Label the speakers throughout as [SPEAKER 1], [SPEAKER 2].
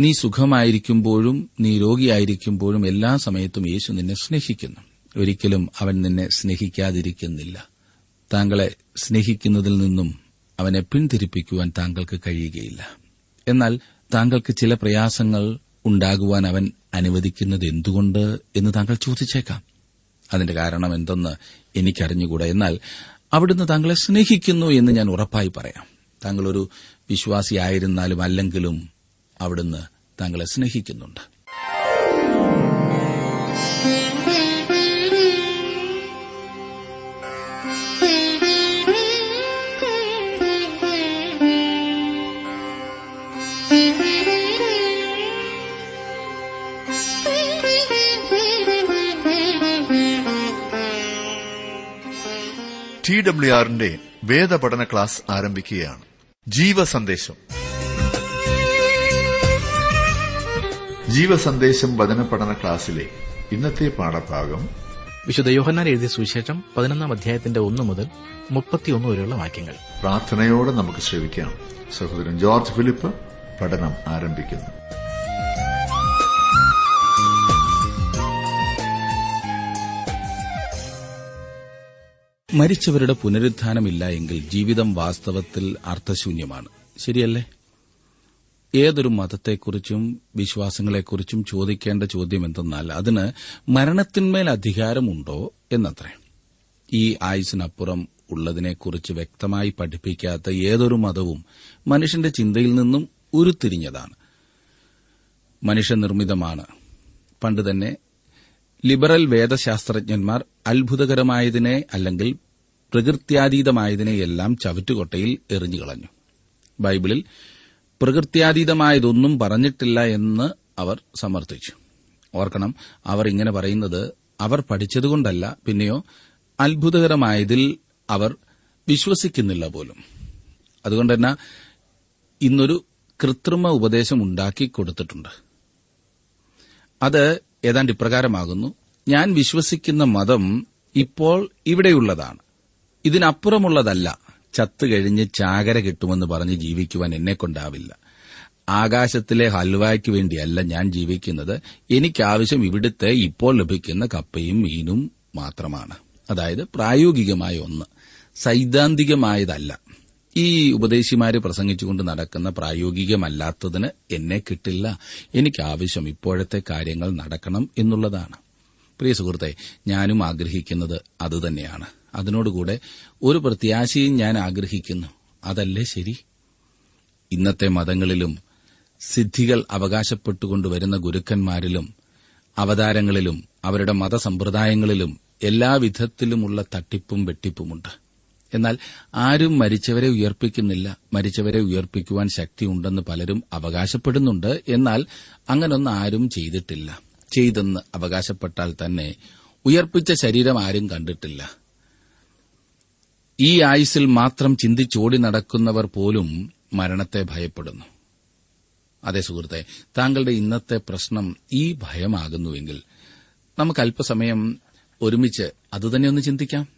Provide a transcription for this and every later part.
[SPEAKER 1] നീ സുഖമായിരിക്കുമ്പോഴും നീ രോഗിയായിരിക്കുമ്പോഴും എല്ലാ സമയത്തും യേശു നിന്നെ സ്നേഹിക്കുന്നു. ഒരിക്കലും അവൻ നിന്നെ സ്നേഹിക്കാതിരിക്കുന്നില്ല. താങ്കളെ സ്നേഹിക്കുന്നതിൽ നിന്നും അവനെ പിന്തിരിപ്പിക്കുവാൻ താങ്കൾക്ക് കഴിയുകയില്ല. എന്നാൽ താങ്കൾക്ക് ചില പ്രയാസങ്ങൾ ഉണ്ടാകുവാൻ അവൻ അനുവദിക്കുന്നത് എന്തുകൊണ്ട് എന്ന് താങ്കൾ ചോദിച്ചേക്കാം. അതിന്റെ കാരണം എന്തെന്ന് എനിക്കറിഞ്ഞുകൂടാ. എന്നാൽ അവിടുന്ന് താങ്കളെ സ്നേഹിക്കുന്നു എന്ന് ഞാൻ ഉറപ്പായി പറയാം. താങ്കളൊരു വിശ്വാസിയായിരുന്നാലും അല്ലെങ്കിലും അവിടുന്ന് താങ്കളെ സ്നേഹിക്കുന്നുണ്ട്.
[SPEAKER 2] ഡബ്ല്യു ആറിന്റെ വേദപഠന ക്ലാസ് ആരംഭിക്കുകയാണ്. ജീവസന്ദേശം. ജീവസന്ദേശം വചന പഠന ക്ലാസ്സിലെ ഇന്നത്തെ പാഠഭാഗം
[SPEAKER 3] വിശുദ്ധ യോഹന്നാൻ എഴുതിയ സുവിശേഷം പതിനൊന്നാം അധ്യായത്തിന്റെ ഒന്ന് മുതൽ മുപ്പത്തിയൊന്ന് വരെയുള്ള വാക്യങ്ങൾ.
[SPEAKER 2] പ്രാർത്ഥനയോടെ നമുക്ക് ശ്രമിക്കാം സഹോദരൻ ജോർജ് ഫിലിപ്പ് പഠനം ആരംഭിക്കുന്നു.
[SPEAKER 1] മരിച്ചവരുടെ പുനരുത്ഥാനമില്ല എങ്കിൽ ജീവിതം വാസ്തവത്തിൽ അർത്ഥശൂന്യമാണ്. ശരിയല്ലേ? ഏതൊരു മതത്തെക്കുറിച്ചും വിശ്വാസങ്ങളെക്കുറിച്ചും ചോദിക്കേണ്ട ചോദ്യം എന്തെന്നാൽ അതിന് മരണത്തിന്മേൽ അധികാരമുണ്ടോ എന്നത്രേ. ഈ ആയുസിനപ്പുറം ഉള്ളതിനെക്കുറിച്ച് വ്യക്തമായി പഠിപ്പിക്കാത്ത ഏതൊരു മതവും മനുഷ്യന്റെ ചിന്തയിൽ നിന്നും ഉരുത്തിരിഞ്ഞതാണ്. മനുഷ്യനിർമ്മിതമാണ്. പണ്ട് തന്നെ ലിബറൽ വേദശാസ്ത്രജ്ഞന്മാർ അത്ഭുതകരമായതിനെ അല്ലെങ്കിൽ പ്രകൃത്യാതീതമായതിനെയെല്ലാം ചവിറ്റുകൊട്ടയിൽ എറിഞ്ഞുകളഞ്ഞു. ബൈബിളിൽ പ്രകൃത്യാതീതമായതൊന്നും പറഞ്ഞിട്ടില്ല എന്ന് അവർ സമർത്ഥിച്ചു. ഓർക്കണം അവർ ഇങ്ങനെ പറയുന്നത് അവർ പഠിച്ചതുകൊണ്ടല്ല പിന്നെയോ അത്ഭുതകരമായതിൽ അവർ വിശ്വസിക്കുന്നില്ല പോലും. അതുകൊണ്ട് തന്നെ ഇന്നൊരു കൃത്രിമ ഉപദേശം ഉണ്ടാക്കി കൊടുത്തിട്ടുണ്ട്. അത് ഏതാണ്ട് ഇപ്രകാരമാകുന്നു ഞാൻ വിശ്വസിക്കുന്ന മതം ഇപ്പോൾ ഇവിടെയുള്ളതാണ്. ഇതിനപ്പുറമുള്ളതല്ല. ചത്തുകഴിഞ്ഞ് ചാകര കിട്ടുമെന്ന് പറഞ്ഞ് ജീവിക്കുവാൻ എന്നെക്കൊണ്ടാവില്ല. ആകാശത്തിലെ ഹൽവായ്ക്ക് വേണ്ടിയല്ല ഞാൻ ജീവിക്കുന്നത്. എനിക്കാവശ്യം ഇവിടുത്തെ ഇപ്പോൾ ലഭിക്കുന്ന കപ്പയും മീനും മാത്രമാണ്. അതായത് പ്രായോഗികമായ ഒന്ന്. സൈദ്ധാന്തികമായതല്ല. ഈ ഉപദേശിമാര് പ്രസംഗിച്ചുകൊണ്ട് നടക്കുന്ന പ്രായോഗികമല്ലാത്തതിന് എന്നെ കിട്ടില്ല. എനിക്കാവശ്യം ഇപ്പോഴത്തെ കാര്യങ്ങൾ നടക്കണം എന്നുള്ളതാണ്. പ്രിയ സുഹൃത്തെ ഞാനും ആഗ്രഹിക്കുന്നത് അതുതന്നെയാണ് അതിനോടുകൂടെ ഒരു പ്രത്യാശയും ഞാൻ ആഗ്രഹിക്കുന്നു. അതല്ലേ ശരി? ഇന്നത്തെ മതങ്ങളിലും സിദ്ധികൾ അവകാശപ്പെട്ടുകൊണ്ടുവരുന്ന ഗുരുക്കന്മാരിലും അവതാരങ്ങളിലും അവരുടെ മതസമ്പ്രദായങ്ങളിലും എല്ലാവിധത്തിലുമുള്ള തട്ടിപ്പും വെട്ടിപ്പുമുണ്ട്. എന്നാൽ ആരും മരിച്ചവരെ ഉയർപ്പിക്കുന്നില്ല. മരിച്ചവരെ ഉയർപ്പിക്കുവാൻ ശക്തിയുണ്ടെന്ന് പലരും അവകാശപ്പെടുന്നുണ്ട്. എന്നാൽ അങ്ങനൊന്നും ആരും ചെയ്തിട്ടില്ല. ചെയ്തെന്ന് അവകാശപ്പെട്ടാൽ തന്നെ ഉയർപ്പിച്ച ശരീരം ആരും കണ്ടിട്ടില്ല. ഈ ആയുസിൽ മാത്രം ചിന്തിച്ചോടി നടക്കുന്നവർ പോലും മരണത്തെ ഭയപ്പെടുന്നു. അതേ സുഹൃത്തെ താങ്കളുടെ ഇന്നത്തെ പ്രശ്നം ഈ ഭയമാകുന്നുവെങ്കിൽ നമുക്ക് അല്പസമയം ഒരുമിച്ച് അതുതന്നെ ഒന്ന് ചിന്തിക്കാം.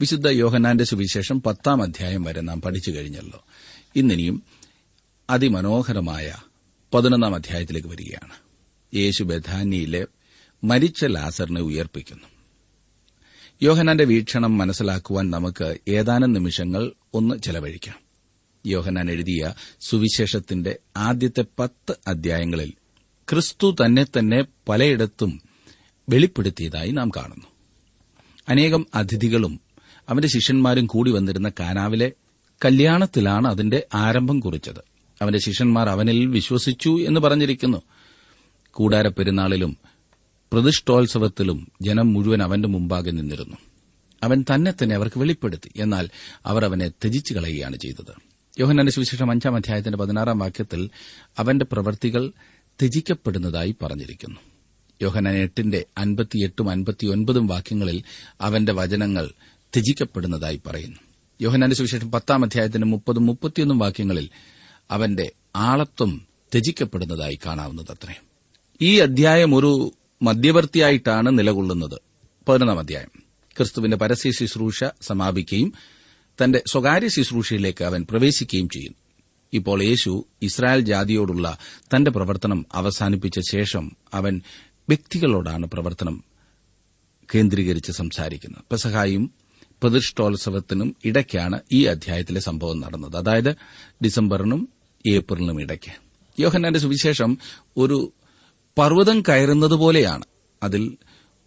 [SPEAKER 1] വിശുദ്ധ യോഹനാന്റെ സുവിശേഷം പത്താം അധ്യായം വരെ നാം പഠിച്ചു കഴിഞ്ഞല്ലോ. ഇന്നിനിയും അതിമനോഹരമായ പതിനൊന്നാം അധ്യായത്തിലേക്ക് വരികയാണ്. യേശു ബഥാനിയിലെ മരിച്ച ലാസറിനെ ഉയർപ്പിക്കുന്നു. യോഹനാന്റെ വീക്ഷണം മനസ്സിലാക്കുവാൻ നമുക്ക് ഏതാനും നിമിഷങ്ങൾ ഒന്ന് ചെലവഴിക്കാം. യോഹനാൻ എഴുതിയ സുവിശേഷത്തിന്റെ ആദ്യത്തെ പത്ത് അധ്യായങ്ങളിൽ ക്രിസ്തു തന്നെ തന്നെ പലയിടത്തും വെളിപ്പെടുത്തിയതായി നാം കാണുന്നു. അനേകം അതിഥികളും അവന്റെ ശിഷ്യന്മാരും കൂടി വന്നിരുന്ന കാനാവിലെ കല്യാണത്തിലാണ് അതിന്റെ ആരംഭം കുറിച്ചത്. അവന്റെ ശിഷ്യന്മാർ അവനിൽ വിശ്വസിച്ചു എന്ന് പറഞ്ഞിരിക്കുന്നു. കൂടാരപ്പെരുന്നാളിലും പ്രതിഷ്ഠോത്സവത്തിലും ജനം മുഴുവൻ അവന്റെ മുമ്പാകെ നിന്നിരുന്നു. അവൻ തന്നെ തന്നെ അവർക്ക് വെളിപ്പെടുത്തി. എന്നാൽ അവർ അവനെ ത്യജിച്ചു കളയുകയാണ് ചെയ്തത്. യോഹനന്റെ സുവിശേഷം അഞ്ചാം അധ്യായത്തിന്റെ പതിനാറാം വാക്യത്തിൽ അവന്റെ പ്രവൃത്തികൾ ത്യജിക്കപ്പെടുന്നതായി പറഞ്ഞിരിക്കുന്നു. യോഹന്നാൻ എട്ടിന്റെ അൻപത്തിയെട്ടും അൻപത്തിയൊൻപതും വാക്യങ്ങളിൽ അവന്റെ വചനങ്ങൾ ത്യജിക്കപ്പെടുന്നതായി പറയുന്നു. യോഹനാന്റെ സുവിശേഷം പത്താം അധ്യായത്തിന്റെ മുപ്പതും മുപ്പത്തിയൊന്നും വാക്യങ്ങളിൽ അവന്റെ ആളത്വം ത്യജിക്കപ്പെടുന്നതായി കാണാവുന്നതത്രേ. ഈ അധ്യായം ഒരു മധ്യവർത്തിയായിട്ടാണ് നിലകൊള്ളുന്നത്. പതിനൊന്നാം അധ്യായം. ക്രിസ്തുവിന്റെ പരസ്യ ശുശ്രൂഷ സമാപിക്കുകയും തന്റെ സ്വകാര്യ ശുശ്രൂഷയിലേക്ക് അവൻ പ്രവേശിക്കുകയും ചെയ്യുന്നു ഇപ്പോൾ യേശു ഇസ്രായേൽ ജാതിയോടുള്ള തന്റെ പ്രവർത്തനം അവസാനിപ്പിച്ച ശേഷം അവൻ വ്യക്തികളോടാണ് പ്രവർത്തനം കേന്ദ്രീകരിച്ച് സംസാരിക്കുന്നത്. പെസഹായും പ്രതിഷ്ഠോത്സവത്തിനും ഇടയ്ക്കാണ് ഈ അധ്യായത്തിലെ സംഭവം നടന്നത്. അതായത് ഡിസംബറിനും ഏപ്രിലിനും ഇടയ്ക്ക്. യോഹന്നാന്റെ സുവിശേഷം ഒരു പർവതം കയറുന്നത് പോലെയാണ്. അതിൽ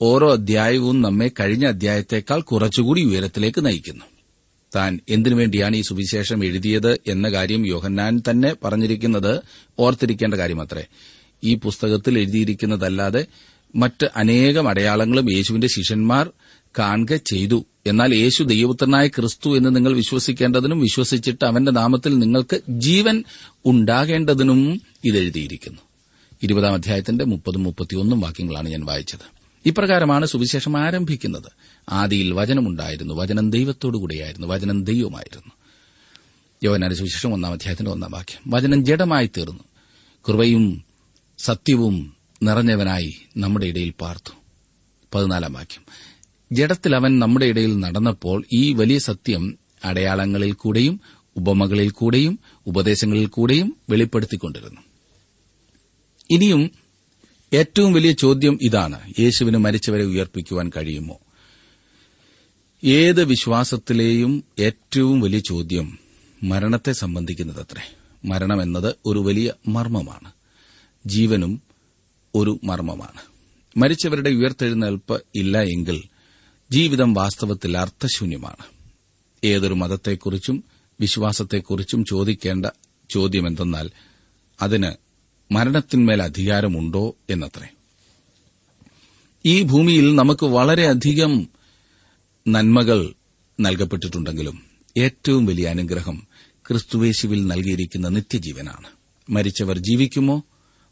[SPEAKER 1] ഓരോ അധ്യായവും നമ്മെ കഴിഞ്ഞ അധ്യായത്തേക്കാൾ കുറച്ചുകൂടി ഉയരത്തിലേക്ക് നയിക്കുന്നു. താൻ എന്തിനു വേണ്ടിയാണ് ഈ സുവിശേഷം എഴുതിയത് എന്ന കാര്യം യോഹന്നാൻ തന്നെ പറഞ്ഞിരിക്കുന്നത് ഓർത്തിരിക്കേണ്ട കാര്യമത്രേ. ഈ പുസ്തകത്തിൽ എഴുതിയിരിക്കുന്നതല്ലാതെ മറ്റ് അനേകം അടയാളങ്ങളും യേശുവിന്റെ ശിഷ്യന്മാർ കാണുക ചെയ്തു. എന്നാൽ യേശു ദൈവപുത്രനായ ക്രിസ്തു എന്ന് നിങ്ങൾ വിശ്വസിക്കേണ്ടതിനും വിശ്വസിച്ചിട്ട് അവന്റെ നാമത്തിൽ നിങ്ങൾക്ക് ജീവൻ ഉണ്ടാകേണ്ടതിനും ഇതെഴുതിയിരിക്കുന്നു. ഇരുപതാം അധ്യായത്തിന്റെ മുപ്പതും മുപ്പത്തിയൊന്നും വാക്യങ്ങളാണ് ഞാൻ വായിച്ചത്. ഇപ്രകാരമാണ് സുവിശേഷം ആരംഭിക്കുന്നത്. ആദിയിൽ വചനമുണ്ടായിരുന്നു. വചനം ദൈവത്തോടുകൂടിയായിരുന്നു. വചനം ദൈവമായിരുന്നു യോവനാന്റെ സുവിശേഷം ഒന്നാം അധ്യായത്തിന്റെ ഒന്നാം വാക്യം. വചനം ജഡമായി തീർന്നു. കൃപയും സത്യവും നിറഞ്ഞവനായി നമ്മുടെ ഇടയിൽ പാർത്തു. പതിനാലാം വാക്യം. ജഡത്തിൽ അവൻ നമ്മുടെ ഇടയിൽ നടന്നപ്പോൾ ഈ വലിയ സത്യം അടയാളങ്ങളിൽ കൂടെയും ഉപമകളിൽ കൂടെയും ഉപദേശങ്ങളിൽ കൂടെയും വെളിപ്പെടുത്തിക്കൊണ്ടിരുന്നു. ഇനിയും ഏറ്റവും വലിയ ചോദ്യം ഇതാണ്. യേശുവിന് മരിച്ചവരെ ഉയർപ്പിക്കുവാൻ കഴിയുമോ? ഏത് വിശ്വാസത്തിലെയും ഏറ്റവും വലിയ ചോദ്യം മരണത്തെ സംബന്ധിക്കുന്നതത്രേ. മരണം എന്നത് ഒരു വലിയ മർമ്മമാണ്. ജീവനും ഒരു മർമ്മമാണ്. മരിച്ചവരുടെ ഉയർത്തെഴുന്നേൽപ്പ് ഇല്ല എങ്കിൽ ജീവിതം വാസ്തവത്തിൽ അർത്ഥശൂന്യമാണ്. ഏതൊരു മതത്തെക്കുറിച്ചും വിശ്വാസത്തെക്കുറിച്ചും ചോദിക്കേണ്ട ചോദ്യമെന്തെന്നാൽ അതിന് മരണത്തിന്മേൽ അധികാരമുണ്ടോ എന്നത്രേ. ഈ ഭൂമിയിൽ നമുക്ക് വളരെയധികം നന്മകൾ നൽകപ്പെട്ടിട്ടുണ്ടെങ്കിലും ഏറ്റവും വലിയ അനുഗ്രഹം ക്രിസ്തുവേശുവിൽ നൽകിയിരിക്കുന്ന നിത്യജീവനാണ്. മരിച്ചവർ ജീവിക്കുമോ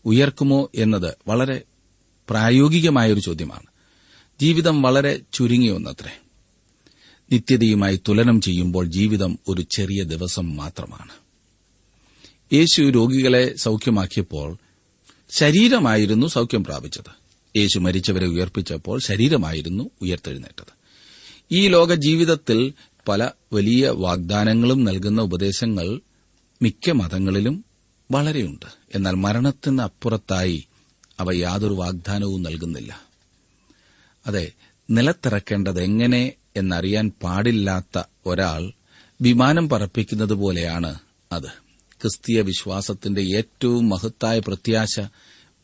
[SPEAKER 1] ഉയർക്കുമോ എന്നത് വളരെ പ്രായോഗികമായൊരു ചോദ്യമാണ്. ജീവിതം വളരെ ചുരുങ്ങിയൊന്നത്രേ നിത്യതയുമായി തുലനം ചെയ്യുമ്പോൾ ജീവിതം ഒരു ചെറിയ ദിവസം മാത്രമാണ്. യേശു രോഗികളെ സൌഖ്യമാക്കിയപ്പോൾ ശരീരമായിരുന്നു സൌഖ്യം പ്രാപിച്ചത്. യേശു മരിച്ചവരെ ഉയർപ്പിച്ചപ്പോൾ ശരീരമായിരുന്നു ഉയർത്തെഴുന്നേറ്റത്. ഈ ലോക ജീവിതത്തിൽ പല വലിയ വാഗ്ദാനങ്ങളും നൽകുന്ന ഉപദേശങ്ങൾ മിക്ക മതങ്ങളിലും വളരെയുണ്ട്. എന്നാൽ മരണത്തിന് അപ്പുറത്തായി അവ യാതൊരു വാഗ്ദാനവും നൽകുന്നില്ല. അതെ നിലത്തിറക്കേണ്ടത് എങ്ങനെ എന്നറിയാൻ പാടില്ലാത്ത ഒരാൾ വിമാനം പറപ്പിക്കുന്നത് പോലെയാണ് അത്. ക്രിസ്തീയ വിശ്വാസത്തിന്റെ ഏറ്റവും മഹത്തായ പ്രത്യാശ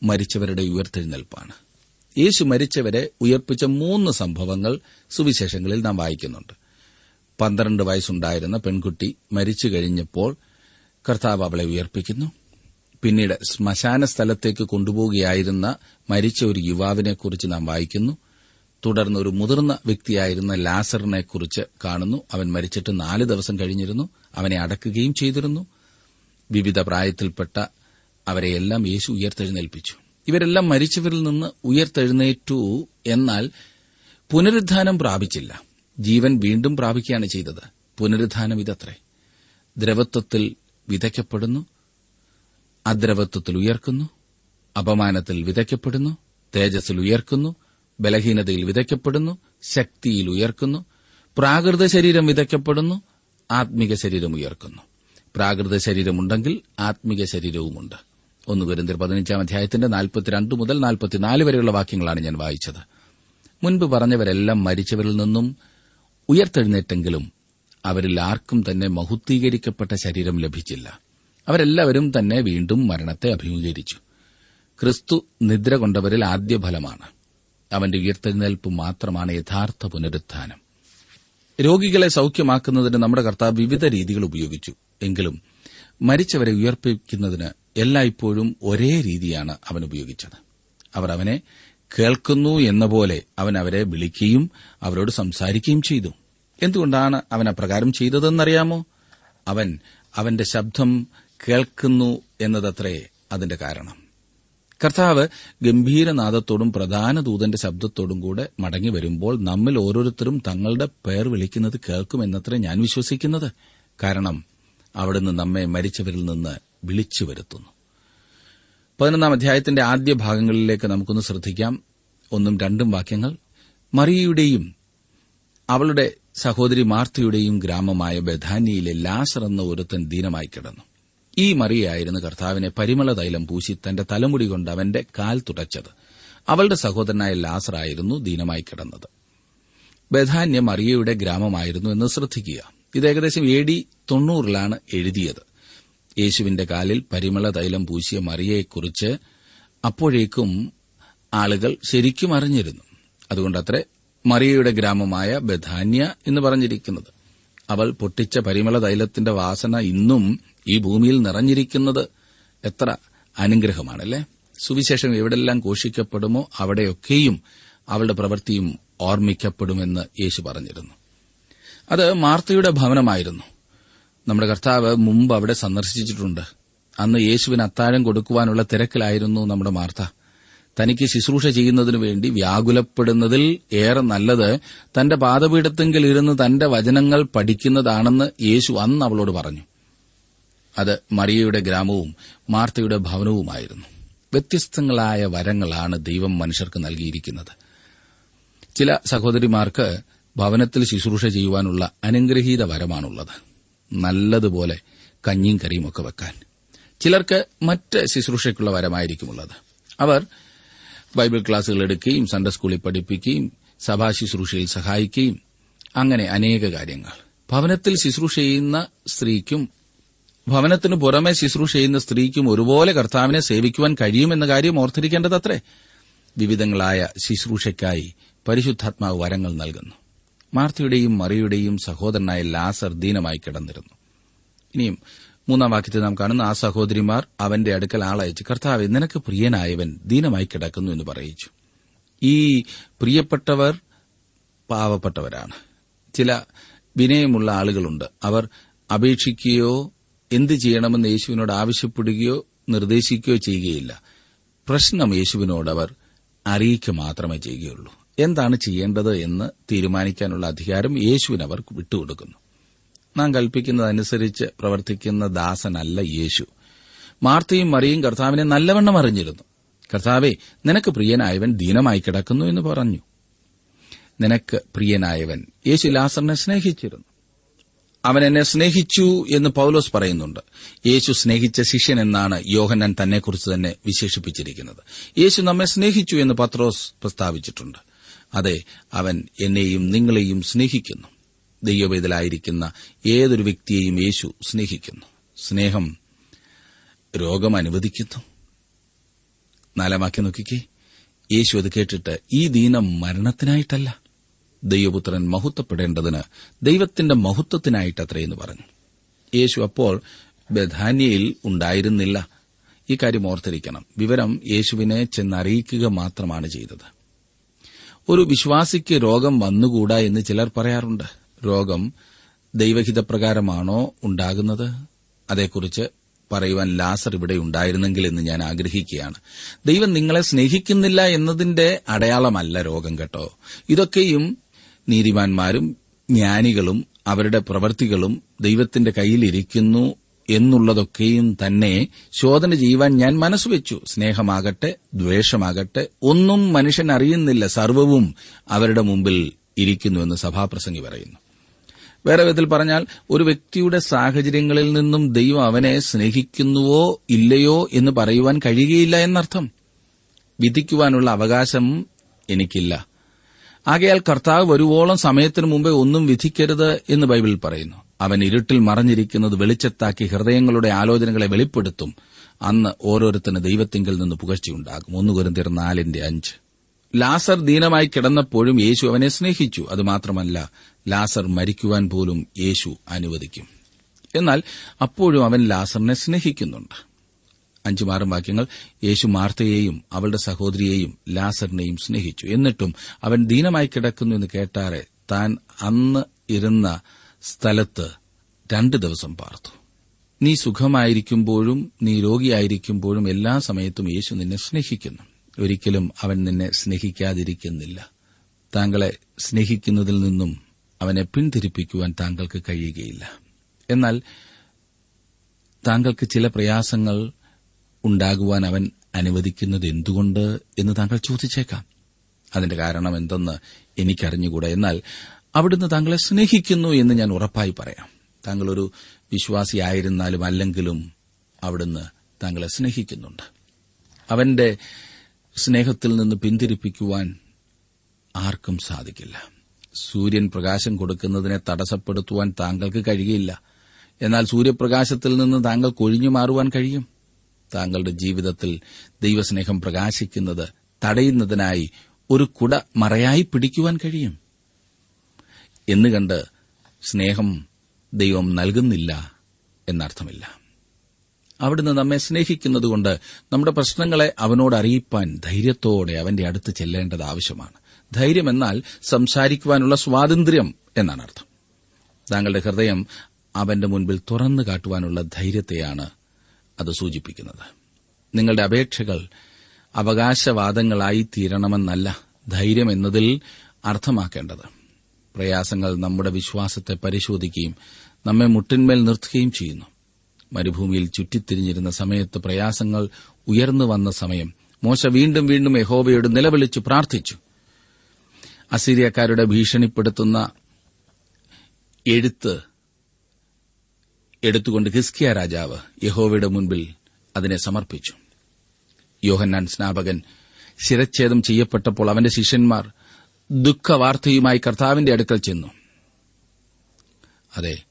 [SPEAKER 1] മരിച്ചവരുടെ ഉയർത്തെഴുന്നേൽപ്പാണ്. യേശു മരിച്ചവരെ ഉയർപ്പിച്ച മൂന്ന് സംഭവങ്ങൾ സുവിശേഷങ്ങളിൽ നാം വായിക്കുന്നുണ്ട്. പന്ത്രണ്ട് വയസ്സുണ്ടായിരുന്ന പെൺകുട്ടി മരിച്ചു കഴിഞ്ഞപ്പോൾ കർത്താവ് അവളെ ഉയർപ്പിക്കുന്നു. പിന്നീട് ശ്മശാന സ്ഥലത്തേക്ക് കൊണ്ടുപോകുകയായിരുന്ന മരിച്ച ഒരു യുവാവിനെക്കുറിച്ച് നാം വായിക്കുന്നു. തുടർന്ന് ഒരു മുതിർന്ന വ്യക്തിയായിരുന്ന ലാസറിനെക്കുറിച്ച് കാണുന്നു. അവൻ മരിച്ചിട്ട് നാല് ദിവസം കഴിഞ്ഞിരുന്നു. അവനെ അടക്കുകയും ചെയ്തിരുന്നു. വിവിധ പ്രായത്തിൽപ്പെട്ട അവരെയെല്ലാം യേശു ഉയർത്തെഴുന്നേൽപ്പിച്ചു. ഇവരെല്ലാം മരിച്ചവരിൽ നിന്ന് ഉയർത്തെഴുന്നേറ്റു എന്നാൽ പുനരുദ്ധാനം പ്രാപിച്ചില്ല. ജീവൻ വീണ്ടും പ്രാപിക്കുകയാണ് ചെയ്തത്. പുനരുദ്ധാനം ഇതത്രേ. ദ്രവത്വത്തിൽ വിതയ്ക്കപ്പെടുന്നു. അദ്രവത്വത്തിൽ ഉയർക്കുന്നു. അപമാനത്തിൽ വിതയ്ക്കപ്പെടുന്നു. തേജസ്സിൽ ഉയർക്കുന്നു. ബലഹീനതയിൽ വിതയ്ക്കപ്പെടുന്നു. ശക്തിയിൽ ഉയർക്കുന്നു. പ്രാകൃത ശരീരം വിതയ്ക്കപ്പെടുന്നു. ആത്മിക ശരീരം ഉയർക്കുന്നു. പ്രാകൃത ശരീരമുണ്ടെങ്കിൽ ആത്മീക ശരീരവുമുണ്ട്. ഒന്ന് വരുന്നതിൽ പതിനഞ്ചാം അധ്യായത്തിന്റെ നാൽപ്പത്തിരണ്ട് മുതൽ നാൽപ്പത്തിനാല് വരെയുള്ള വാക്യങ്ങളാണ് ഞാൻ വായിച്ചത്. മുൻപ് പറഞ്ഞവരെല്ലാം മരിച്ചവരിൽ നിന്നും ഉയർത്തെഴുന്നേറ്റെങ്കിലും അവരിൽ ആർക്കും തന്നെ മഹുദ്ധീകരിക്കപ്പെട്ട ശരീരം ലഭിച്ചില്ല. അവരെല്ലാവരും തന്നെ വീണ്ടും മരണത്തെ അഭിമുഖീകരിച്ചു. ക്രിസ്തു നിദ്ര കൊണ്ടവരിൽ ആദ്യ ഫലമാണ് അവന്റെ ഉയർത്തെഴുന്നേൽപ്പ് മാത്രമാണ് യഥാർത്ഥ പുനരുത്ഥാനം. രോഗികളെ സൌഖ്യമാക്കുന്നതിന് നമ്മുടെ കർത്താവ് വിവിധ രീതികൾ ഉപയോഗിച്ചു. എങ്കിലും മരിച്ചവരെ ഉയർപ്പിക്കുന്നതിന് എല്ലായ്പ്പോഴും ഒരേ രീതിയാണ് അവൻ ഉപയോഗിച്ചത്. അവർ അവനെ കേൾക്കുന്നു എന്ന പോലെ അവൻ അവരെ വിളിക്കുകയും അവരോട് സംസാരിക്കുകയും ചെയ്തു. എന്തുകൊണ്ടാണ് അവൻ അപ്രകാരം ചെയ്തതെന്നറിയാമോ? അവൻ അവന്റെ ശബ്ദം കേൾക്കുന്നു എന്നതത്രേ അതിന്റെ കാരണം. കർത്താവ് ഗംഭീരനാദത്തോടും പ്രധാന ദൂതന്റെ ശബ്ദത്തോടും കൂടെ മടങ്ങി വരുമ്പോൾ നമ്മിൽ ഓരോരുത്തരും തങ്ങളുടെ പേർ വിളിക്കുന്നത് കേൾക്കുമെന്നത്രേ ഞാൻ വിശ്വസിക്കുന്നത്. കാരണം അവിടുന്ന് നമ്മെ മരിച്ചവരിൽ നിന്ന് വിളിച്ചു വരുത്തുന്നു. പതിനൊന്നാം അധ്യായത്തിന്റെ ആദ്യ ഭാഗങ്ങളിലേക്ക് നമുക്കൊന്ന് ശ്രദ്ധിക്കാം. ഒന്നും രണ്ടും വാക്യങ്ങൾ. മറിയയുടെയും അവളുടെ സഹോദരി മാർത്തയുടെയും ഗ്രാമമായ ബഥാനിയിലെ ലാസർ എന്ന ഒരുത്തൻ ദീനമായി കിടന്നു. ഈ മറിയായിരുന്നു കർത്താവിനെ പരിമള തൈലം പൂശി തന്റെ തലമുടി കൊണ്ട് അവന്റെ കാൽ തുടച്ചത്. അവളുടെ സഹോദരനായ ലാസറായിരുന്നു ദീനമായി കിടന്നത്. ബഥാന്യ മറിയയുടെ ഗ്രാമമായിരുന്നു എന്ന് ശ്രദ്ധിക്കുക. ഇത് ഏകദേശം എ ഡി തൊണ്ണൂറിലാണ് എഴുതിയത്. യേശുവിന്റെ കാലിൽ പരിമള തൈലം പൂശിയ മറിയയെക്കുറിച്ച് അപ്പോഴേക്കും ആളുകൾ ശരിക്കും അറിഞ്ഞിരുന്നു. അതുകൊണ്ടത്രേ മറിയയുടെ ഗ്രാമമായ ബഥാന്യ എന്ന് പറഞ്ഞിരിക്കുന്നത്. അവൾ പൊട്ടിച്ച പരിമള തൈലത്തിന്റെ വാസന ഇന്നും ഈ ഭൂമിയിൽ നിറഞ്ഞിരിക്കുന്നത് എത്ര അനുഗ്രഹമാണല്ലേ? സുവിശേഷം എവിടെല്ലാം ഘോഷിക്കപ്പെടുമോ അവിടെയൊക്കെയും അവളുടെ പ്രവൃത്തിയും ഓർമ്മിക്കപ്പെടുമെന്ന് യേശു പറഞ്ഞിരുന്നു. അത് മാർത്തയുടെ ഭവനമായിരുന്നു. നമ്മുടെ കർത്താവ് മുമ്പ് അവിടെ സന്ദർശിച്ചിട്ടുണ്ട്. അന്ന് യേശുവിന് അത്താഴം കൊടുക്കുവാനുള്ള തിരക്കിലായിരുന്നു നമ്മുടെ മാർത്ത. തനിക്ക് ശുശ്രൂഷ ചെയ്യുന്നതിനു വേണ്ടി വ്യാകുലപ്പെടുന്നതിൽ ഏറെ നല്ലത് തന്റെ പാദപീഠത്തെങ്കിൽ ഇരുന്ന് തന്റെ വചനങ്ങൾ പഠിക്കുന്നതാണെന്ന് യേശു അന്ന് അവളോട് പറഞ്ഞു. അത് മറിയയുടെ ഗ്രാമവും മാർത്തയുടെ ഭവനവുമായിരുന്നു. വ്യത്യസ്തങ്ങളായ വരങ്ങളാണ് ദൈവം മനുഷ്യർക്ക് നൽകിയിരിക്കുന്നത്. ചില സഹോദരിമാർക്ക് ഭവനത്തിൽ ശുശ്രൂഷ ചെയ്യുവാനുള്ള അനുഗ്രഹീത വരമാണുള്ളത്. നല്ലതുപോലെ കഞ്ഞിയും കറിയുമൊക്കെ വെക്കാൻ. ചിലർക്ക് മറ്റ് ശുശ്രൂഷയ്ക്കുള്ള വരമായിരിക്കുമുള്ളത്. അവർ ബൈബിൾ ക്ലാസുകൾ എടുക്കുകയും സൺഡേ സ്കൂളിൽ പഠിപ്പിക്കുകയും സഭാ ശുശ്രൂഷയിൽ സഹായിക്കുകയും അങ്ങനെ അനേക കാര്യങ്ങൾ. ഭവനത്തിൽ ശുശ്രൂഷ ചെയ്യുന്ന സ്ത്രീക്കും ഭവനത്തിന് പുറമെ ശുശ്രൂഷ ചെയ്യുന്ന സ്ത്രീക്കും ഒരുപോലെ കർത്താവിനെ സേവിക്കുവാൻ കഴിയുമെന്ന കാര്യം ഓർത്തിരിക്കേണ്ടതത്രേ. വിവിധങ്ങളായ ശുശ്രൂഷയ്ക്കായി പരിശുദ്ധാത്മാവ് വരങ്ങൾ നൽകുന്നു. മാർത്തയുടെയും മറിയുടെയും സഹോദരനായ ലാസർ ദീനമായി കിടന്നിരുന്നു. ഇനിയും മൂന്നാം വാക്യത്തിൽ നാം കാണുന്ന ആ സഹോദരിമാർ അവന്റെ അടുക്കൽ ആളയച്ച് കർത്താവ് നിനക്ക് പ്രിയനായവൻ ദീനമായി കിടക്കുന്നു എന്ന് പറയിച്ചു. ഈ പ്രിയപ്പെട്ടവർ പാവപ്പെട്ടവരാണ്. ചില വിനയമുള്ള ആളുകളുണ്ട്. അവർ അപേക്ഷിക്കുകയോ എന്ത് ചെയ്യണമെന്ന് യേശുവിനോട് ആവശ്യപ്പെടുകയോ നിർദ്ദേശിക്കുകയോ ചെയ്യുകയില്ല. പ്രശ്നം യേശുവിനോട് അവർ അറിയിക്കുക മാത്രമേ ചെയ്യുകയുള്ളൂ. എന്താണ് ചെയ്യേണ്ടത് എന്ന് തീരുമാനിക്കാനുള്ള അധികാരം യേശുവിനവർ വിട്ടുകൊടുക്കുന്നു. നാം കൽപ്പിക്കുന്നതനുസരിച്ച് പ്രവർത്തിക്കുന്ന ദാസനല്ല യേശു. മാർത്തയും മറിയും കർത്താവിനെ നല്ലവണ്ണം അറിഞ്ഞിരുന്നു. കർത്താവെ നിനക്ക് പ്രിയനായവൻ ദീനമായി കിടക്കുന്നു എന്ന് പറഞ്ഞു. നിനക്ക് പ്രിയനായവൻ യേശു ലാസറിനെ സ്നേഹിച്ചിരുന്നു. അവൻ എന്നെ സ്നേഹിച്ചു എന്ന് പൌലോസ് പറയുന്നുണ്ട്. യേശു സ്നേഹിച്ച ശിഷ്യൻ എന്നാണ് യോഹന്നാൻ തന്നെക്കുറിച്ച് തന്നെ വിശേഷിപ്പിച്ചിരിക്കുന്നത്. യേശു നമ്മെ സ്നേഹിച്ചു എന്ന് പത്രോസ് പ്രസ്താവിച്ചിട്ടുണ്ട്. അതെ അവൻ എന്നെയും നിങ്ങളെയും സ്നേഹിക്കുന്നു. ദൈവവേദലായിരിക്കുന്ന ഏതൊരു വ്യക്തിയെയും യേശു സ്നേഹിക്കുന്നു. സ്നേഹം രോഗം അനുവദിക്കുന്നു. നാലാമാക്കി നോക്കിക്കേ. യേശു അത് കേട്ടിട്ട് ഈ ദീനം മരണത്തിനായിട്ടല്ല ദൈവപുത്രൻ മഹത്വപ്പെടേണ്ടതിന് ദൈവത്തിന്റെ മഹത്വത്തിനായിട്ടത്രയെന്ന് പറഞ്ഞു. യേശു അപ്പോൾ ബഥാന്യയിൽ ഉണ്ടായിരുന്നില്ല. ഈ കാര്യം ഓർത്തിരിക്കണം. വിവരം യേശുവിനെ ചെന്നറിയിക്കുക മാത്രമാണ് ചെയ്തത്. ഒരു വിശ്വാസിക്ക് രോഗം വന്നുകൂടാ എന്ന് ചിലർ പറയാറുണ്ട്. രോഗം ദൈവഹിതപ്രകാരമാണോ ഉണ്ടാകുന്നത്? അതേക്കുറിച്ച് പറയുവാൻ ലാസർ ഇവിടെ ഉണ്ടായിരുന്നെങ്കിൽ എന്ന് ഞാൻ ആഗ്രഹിക്കുകയാണ്. ദൈവം നിങ്ങളെ സ്നേഹിക്കുന്നില്ല എന്നതിന്റെ അടയാളമല്ല രോഗം കേട്ടോ. ഇതൊക്കെയും നീതിമാന്മാരും ജ്ഞാനികളും അവരുടെ പ്രവൃത്തികളും ദൈവത്തിന്റെ കയ്യിലിരിക്കുന്നു എന്നുള്ളതൊക്കെയും തന്നെ ശോധന ചെയ്യുവാൻ ഞാൻ മനസ്സുവെച്ചു സ്നേഹമാകട്ടെ ദ്വേഷമാകട്ടെ ഒന്നും മനുഷ്യൻ അറിയുന്നില്ല സർവവും അവരുടെ മുമ്പിൽ ഇരിക്കുന്നുവെന്ന് സഭാപ്രസംഗി പറയുന്നു. വേറെ വിധത്തിൽ പറഞ്ഞാൽ ഒരു വ്യക്തിയുടെ സാഹചര്യങ്ങളിൽ നിന്നും ദൈവം അവനെ സ്നേഹിക്കുന്നുവോ ഇല്ലയോ എന്ന് പറയുവാൻ കഴിയുകയില്ല എന്നർത്ഥം. വിധിക്കുവാനുള്ള അവകാശം എനിക്കില്ല. ആകയാൽ കർത്താവ് വരുവോളം സമയത്തിനു മുമ്പേ ഒന്നും വിധിക്കരുത് എന്ന് ബൈബിൾ പറയുന്നു. അവൻ ഇരുട്ടിൽ മറഞ്ഞിരിക്കുന്നത് വെളിച്ചത്താക്കി ഹൃദയങ്ങളുടെ ആലോചനകളെ വെളിപ്പെടുത്തും. അന്ന് ഓരോരുത്തന് ദൈവത്തിങ്കിൽ നിന്ന് പുകഴ്ചയുണ്ടാകും ഒന്ന് കുരുന്തിർ നാലിന്റെ അഞ്ച്. ലാസർ ദീനമായി കിടന്നപ്പോഴും യേശു അവനെ സ്നേഹിച്ചു. അതുമാത്രമല്ല ലാസർ മരിക്കുവാൻ പോലും യേശു അനുവദിക്കും. എന്നാൽ അപ്പോഴും അവൻ ലാസറിനെ സ്നേഹിക്കുന്നുണ്ട്. അഞ്ചും ആറും വാക്യങ്ങൾ. യേശു മാർത്തയെയും അവളുടെ സഹോദരിയെയും ലാസറിനെയും സ്നേഹിച്ചു. എന്നിട്ടും അവൻ ദീനമായി കിടക്കുന്നു എന്ന് കേട്ടാറെ താൻ അന്ന് ഇരുന്ന സ്ഥലത്ത് രണ്ട് ദിവസം പാർത്തു. നീ സുഖമായിരിക്കുമ്പോഴും നീ രോഗിയായിരിക്കുമ്പോഴും എല്ലാ സമയത്തും യേശു നിന്നെ സ്നേഹിക്കുന്നു. ഒരിക്കലും അവൻ നിന്നെ സ്നേഹിക്കാതിരിക്കുന്നില്ല. താങ്കളെ സ്നേഹിക്കുന്നതിൽ നിന്നും അവനെ പിന്തിരിപ്പിക്കുവാൻ താങ്കൾക്ക് കഴിയുകയില്ല. എന്നാൽ താങ്കൾക്ക് ചില പ്രയാസങ്ങൾ ഉണ്ടാകുവാൻ അവൻ അനുവദിക്കുന്നത് എന്തുകൊണ്ട് എന്ന് താങ്കൾ ചോദിച്ചേക്കാം. അതിന്റെ കാരണം എന്തെന്ന് എനിക്കറിഞ്ഞുകൂടാ. എന്നാൽ അവിടുന്ന് താങ്കളെ സ്നേഹിക്കുന്നു എന്ന് ഞാൻ ഉറപ്പായി പറയാം. താങ്കളൊരു വിശ്വാസിയായിരുന്നാലും അല്ലെങ്കിലും അവിടുന്ന് താങ്കളെ സ്നേഹിക്കുന്നുണ്ട്. അവന്റെ സ്നേഹത്തിൽ നിന്ന് പിന്തിരിപ്പിക്കുവാൻ ആർക്കും സാധിക്കില്ല. സൂര്യൻ പ്രകാശം കൊടുക്കുന്നതിനെ തടസ്സപ്പെടുത്തുവാൻ താങ്കൾക്ക് കഴിയില്ല. എന്നാൽ സൂര്യപ്രകാശത്തിൽ നിന്ന് താങ്കൾക്ക് ഒഴിഞ്ഞു മാറുവാൻ കഴിയും. താങ്കളുടെ ജീവിതത്തിൽ ദൈവസ്നേഹം പ്രകാശിക്കുന്നത് തടയുന്നതിനായി ഒരു കുട മറയായി പിടിക്കുവാൻ കഴിയും. എന്ന് കണ്ട് സ്നേഹം ദൈവം നൽകുന്നില്ല എന്നർത്ഥമില്ല. അവിടുന്ന് നമ്മെ സ്നേഹിക്കുന്നതുകൊണ്ട് നമ്മുടെ പ്രശ്നങ്ങളെ അവനോട് അറിയിപ്പാൻ ധൈര്യത്തോടെ അവന്റെ അടുത്ത് ചെല്ലേണ്ടത് ആവശ്യമാണ്. ധൈര്യം എന്നാൽ സംസാരിക്കുവാനുള്ള സ്വാതന്ത്ര്യം എന്നാണ് അർത്ഥം. താങ്കളുടെ ഹൃദയം അവന്റെ മുൻപിൽ തുറന്നു കാട്ടുവാനുള്ള ധൈര്യത്തെയാണ് അത് സൂചിപ്പിക്കുന്നത്. നിങ്ങളുടെ അപേക്ഷകൾ അവകാശവാദങ്ങളായി തീരണമെന്നല്ല ധൈര്യം എന്നതിൽ അർത്ഥമാക്കേണ്ടത്. പ്രയാസങ്ങൾ നമ്മുടെ വിശ്വാസത്തെ പരിശോധിക്കുകയും നമ്മെ മുട്ടിന്മേൽ നിർത്തുകയും ചെയ്യുന്നു. മരുഭൂമിയിൽ ചുറ്റിത്തിരിഞ്ഞിരുന്ന സമയത്ത് പ്രയാസങ്ങൾ ഉയർന്നു വന്ന സമയം മോശ വീണ്ടും വീണ്ടും യഹോവയോട് നിലവിളിച്ചു പ്രാർത്ഥിച്ചു. അസീരിയക്കാരുടെ ഭീഷണിപ്പെടുത്തുന്ന എഴുത്ത് എടുത്തുകൊണ്ട് ഹിസ്കിയ രാജാവ് യഹോവയുടെ മുൻപിൽ അതിനെ സമർപ്പിച്ചു. യോഹന്നാൻ സ്നാപകൻ ശിരച്ഛേദം ചെയ്യപ്പെട്ടപ്പോൾ അവന്റെ ശിഷ്യന്മാർ ദുഃഖവാർത്തയുമായി കർത്താവിന്റെ അടുക്കൽ ചെന്നു. അതെ